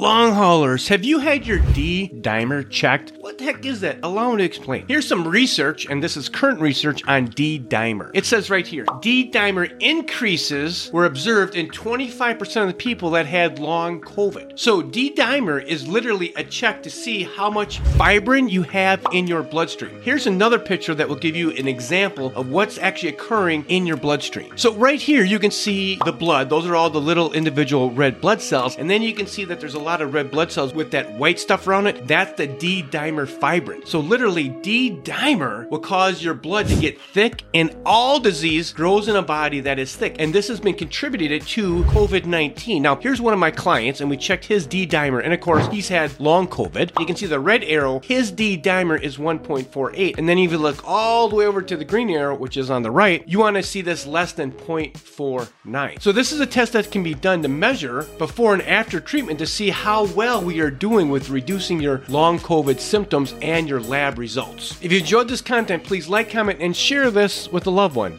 Long haulers, have you had your D dimer checked? The heck is that? Allow me to explain. Here's some research, and this is current research on D dimer. It says right here D dimer increases were observed in 25% of the people that had long COVID. So, D dimer is literally a check to see how much fibrin you have in your bloodstream. Here's another picture that will give you an example of what's actually occurring in your bloodstream. So, right here, you can see the blood. Those are all the little individual red blood cells. And then you can see that there's a lot of red blood cells with that white stuff around it. That's the D dimer fibrin. So, literally, D dimer will cause your blood to get thick, and all disease grows in a body that is thick. And this has been contributed to COVID 19. Now, here's one of my clients, and we checked his D dimer, and of course, he's had long COVID. You can see the red arrow, his D dimer is 1.48. And then if you look all the way over to the green arrow, which is on the right, you want to see this less than 0.49. So, this is a test that can be done to measure before and after treatment to see how well we are doing with reducing your long COVID symptoms and your lab results. If you enjoyed this content, please like, comment, and share this with a loved one.